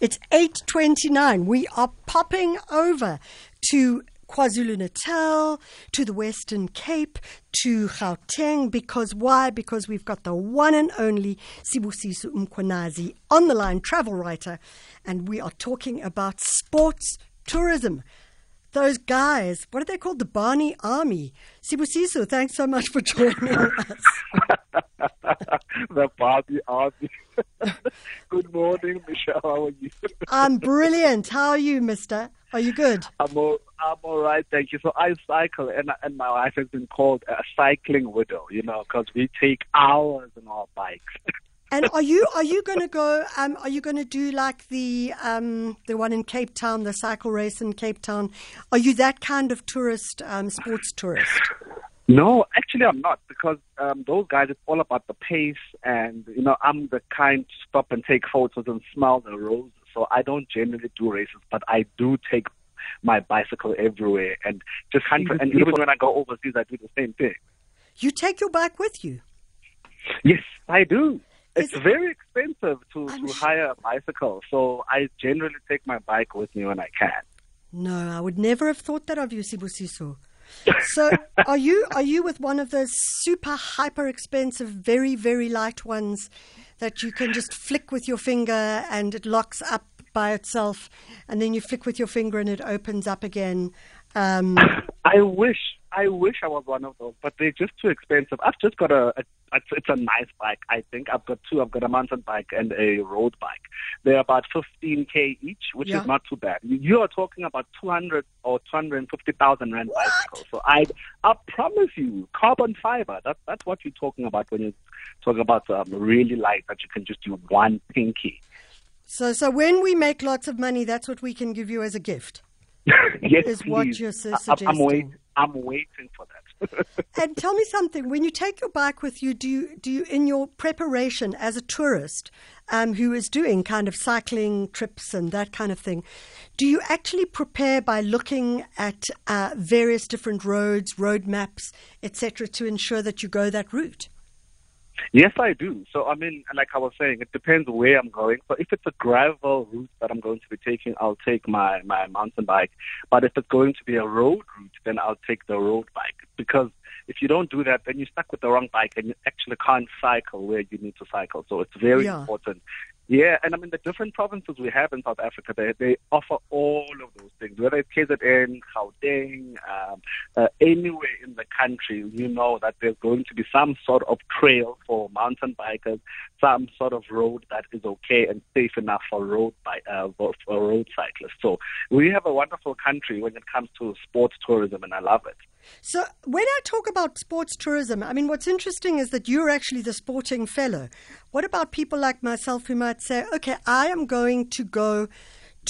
It's 8:29. We are popping over to KwaZulu-Natal, to the Western Cape, to Gauteng because why? Because we've got the one and only Sibusiso Mkhwanazi on the line, travel writer, and we are talking about sports tourism. Those guys, what are they called? The Barmy Army. Sibusiso, thanks so much for joining us. the Barmy Army. good morning, Michelle. How are you? I'm brilliant. How are you, mister? Are you good? I'm all, I'm all right, thank you. So I cycle, and, and my wife has been called a cycling widow, you know, because we take hours on our bikes. And are you are you going to go? Um, are you going to do like the um, the one in Cape Town, the cycle race in Cape Town? Are you that kind of tourist, um, sports tourist? No, actually, I'm not because um, those guys, it's all about the pace, and you know, I'm the kind to stop and take photos and smell the roses. So I don't generally do races, but I do take my bicycle everywhere and just hunt. And even when I go overseas, I do the same thing. You take your bike with you? Yes, I do. It's very expensive to, to hire a bicycle, so I generally take my bike with me when I can. No, I would never have thought that of you, Sibusiso. So, are you are you with one of those super hyper expensive, very very light ones that you can just flick with your finger and it locks up by itself, and then you flick with your finger and it opens up again? Um, I wish I wish I was one of those, but they're just too expensive. I've just got a, a it's, a nice bike. I think I've got two. I've got a mountain bike and a road bike. They're about 15k each, which Yeah. is not too bad. You, are talking about 200 or 250,000 rand What? bicycle. So I, I promise you, carbon fiber. That's that's what you're talking about when you talk about um, really light that you can just do one pinky. so, so when we make lots of money, that's what we can give you as a gift. yes, Is what please. you're su- I- I'm, I'm waiting. I'm waiting for that. And tell me something. When you take your bike with you, do you do you in your preparation as a tourist um, who is doing kind of cycling trips and that kind of thing, do you actually prepare by looking at uh, various different roads, road maps, etc., to ensure that you go that route? Yes, I do. So, I mean, like I was saying, it depends where I'm going. So, if it's a gravel route that I'm going to be taking, I'll take my, my mountain bike. But if it's going to be a road route, then I'll take the road bike. Because if you don't do that, then you're stuck with the wrong bike and you actually can't cycle where you need to cycle. So, it's very Yeah. important. Yeah, and I mean, the different provinces we have in South Africa, they, they offer all of those things, whether it's KZN, Gauteng, um, uh, anywhere in the country, you know that there's going to be some sort of trail for mountain bikers, some sort of road that is okay and safe enough for road by, uh, for for road cyclists. So we have a wonderful country when it comes to sports tourism, and I love it. So, when I talk about sports tourism, I mean, what's interesting is that you're actually the sporting fellow. What about people like myself who might say, okay, I am going to go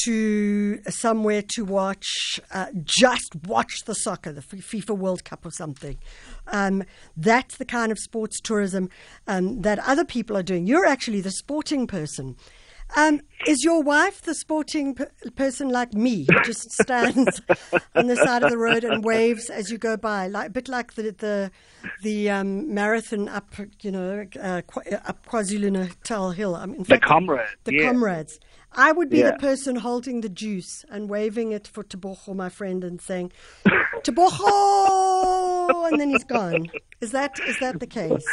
to somewhere to watch, uh, just watch the soccer, the FIFA World Cup or something? Um, that's the kind of sports tourism um, that other people are doing. You're actually the sporting person. Um, is your wife the sporting p- person like me who just stands on the side of the road and waves as you go by, like a bit like the the the um, marathon up, you know, uh, up KwaZulu Natal Hill? I mean, in The fact, comrades, the yeah. comrades. I would be Yeah. the person holding the juice and waving it for Tabocho, my friend, and saying, Tabocho, and then he's gone. Is that is that the case?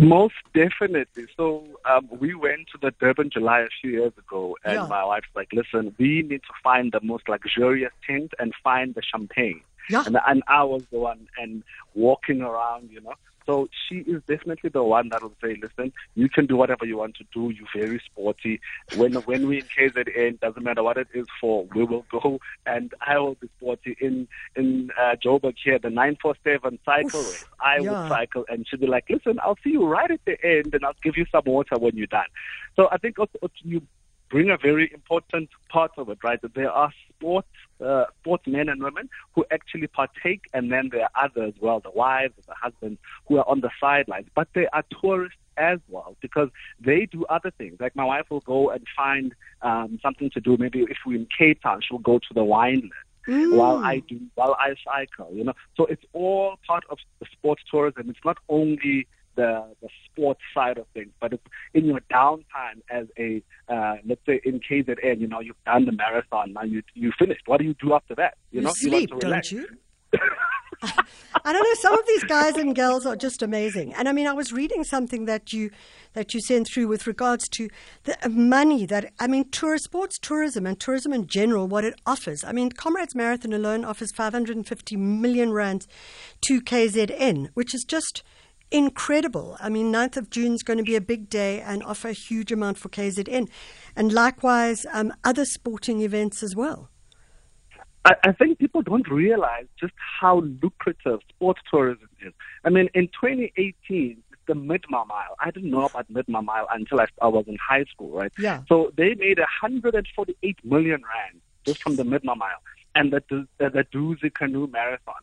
Most definitely. So um, we went to the Durban July a few years ago, and Yeah. my wife's like, "Listen, we need to find the most luxurious tent and find the champagne." Yeah. And, and I was the one and walking around, you know. So she is definitely the one that will say, "Listen, you can do whatever you want to do. You're very sporty. When when we in KZN, doesn't matter what it is for, we will go." And I will be sporty in in uh, Joburg here, the nine four seven cycle Oof. race. I Yeah. would cycle, and she'd be like, "Listen, I'll see you right at the end, and I'll give you some water when you're done." So I think also, also you bring a very important part of it, right? That there are sports, uh, sportsmen and women who actually partake, and then there are others as well, the wives, the husbands, who are on the sidelines. But they are tourists as well because they do other things. Like my wife will go and find um, something to do. Maybe if we're in Cape Town, she'll go to the wineland while I do while I cycle. You know, so it's all part of the sports tourism. It's not only the the sports side of things, but it's in your downtime as a uh, let's say in KZN, you know, you've done the marathon, now you you finished. What do you do after that? You, you know, sleep, you don't you? I don't know. Some of these guys and girls are just amazing. And I mean, I was reading something that you that you sent through with regards to the money that I mean, tour sports tourism and tourism in general, what it offers. I mean, Comrades Marathon alone offers 550 million rand to KZN, which is just incredible. I mean, 9th of June is going to be a big day and offer a huge amount for KZN, and likewise um, other sporting events as well. I, I think people don't realize just how lucrative sports tourism is. I mean, in 2018, the Midmar Mile. I didn't know about Midmar Mile until I, I was in high school, right? Yeah. So they made 148 million rand just from the Midmar Mile and the, the, the Dusi Canoe Marathon.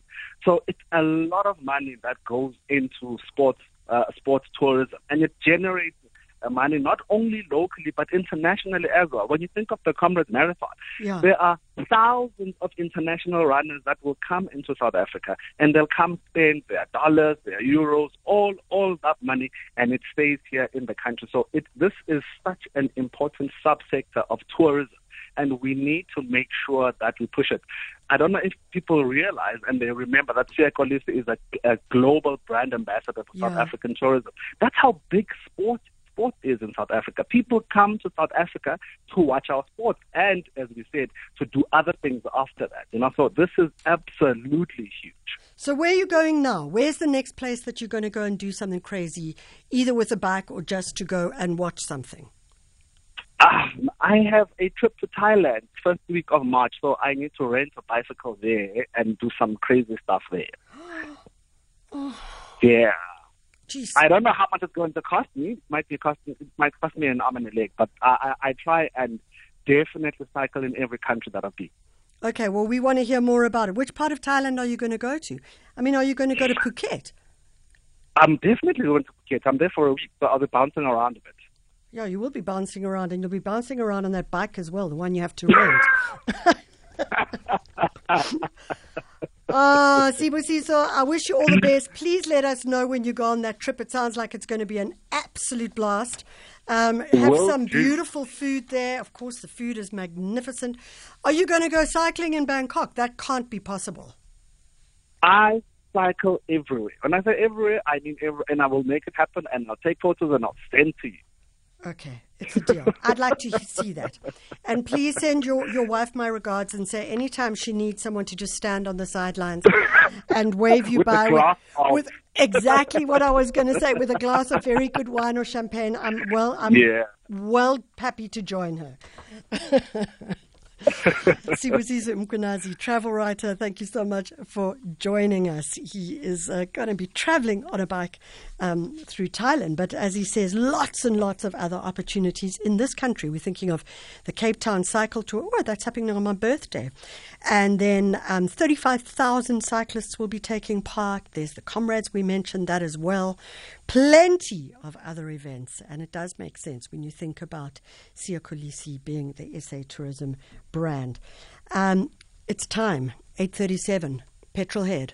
So it's a lot of money that goes into sports, uh, sports tourism, and it generates uh, money not only locally but internationally as well. When you think of the Comrades Marathon, yeah. there are thousands of international runners that will come into South Africa and they'll come spend their dollars, their euros, all all that money, and it stays here in the country. So it this is such an important subsector of tourism and we need to make sure that we push it. I don't know if people realize and they remember that Siya Kolisi is a, a, global brand ambassador for yeah. South African tourism. That's how big sport sport is in South Africa. People come to South Africa to watch our sport and, as we said, to do other things after that. You know, so this is absolutely huge. So where are you going now? Where's the next place that you're going to go and do something crazy, either with a bike or just to go and watch something? Uh, I have a trip to Thailand first week of March, so I need to rent a bicycle there and do some crazy stuff there. oh. Yeah. Jeez. I don't know how much it's going to cost me. It might be cost it might cost me an arm and a leg, but I, I, I try and definitely cycle in every country that I've been. Okay, well, we want to hear more about it. Which part of Thailand are you going to go to? I mean, are you going to go to Phuket? I'm definitely going to Phuket. I'm there for a week, so I'll be bouncing around a bit. Yeah, you will be bouncing around, and you'll be bouncing around on that bike as well, the one you have to rent. Ah, uh, Sibusiso, I wish you all the best. Please let us know when you go on that trip. It sounds like it's going to be an absolute blast. Um, have well, some beautiful food there. Of course, the food is magnificent. Are you going to go cycling in Bangkok? That can't be possible. I cycle everywhere. When I say everywhere, I mean everywhere, and I will make it happen, and I'll take photos and I'll send to you. Okay, it's a deal. I'd like to see that. And please send your, your wife my regards and say anytime she needs someone to just stand on the sidelines and wave you with by with, with, exactly what I was going to say with a glass of very good wine or champagne. I'm well. I'm yeah. well happy to join her. Sibusiso Mkhwanazi, travel writer, thank you so much for joining us. He is uh, going to be traveling on a bike um, through Thailand, but as he says, lots and lots of other opportunities in this country. We're thinking of the Cape Town Cycle Tour. Oh, that's happening on my birthday. And then um, 35,000 cyclists will be taking part. There's the Comrades, we mentioned that as well plenty of other events. And it does make sense when you think about Siya Kolisi being the SA tourism brand. Um, it's time, 8.37, Petrol Head.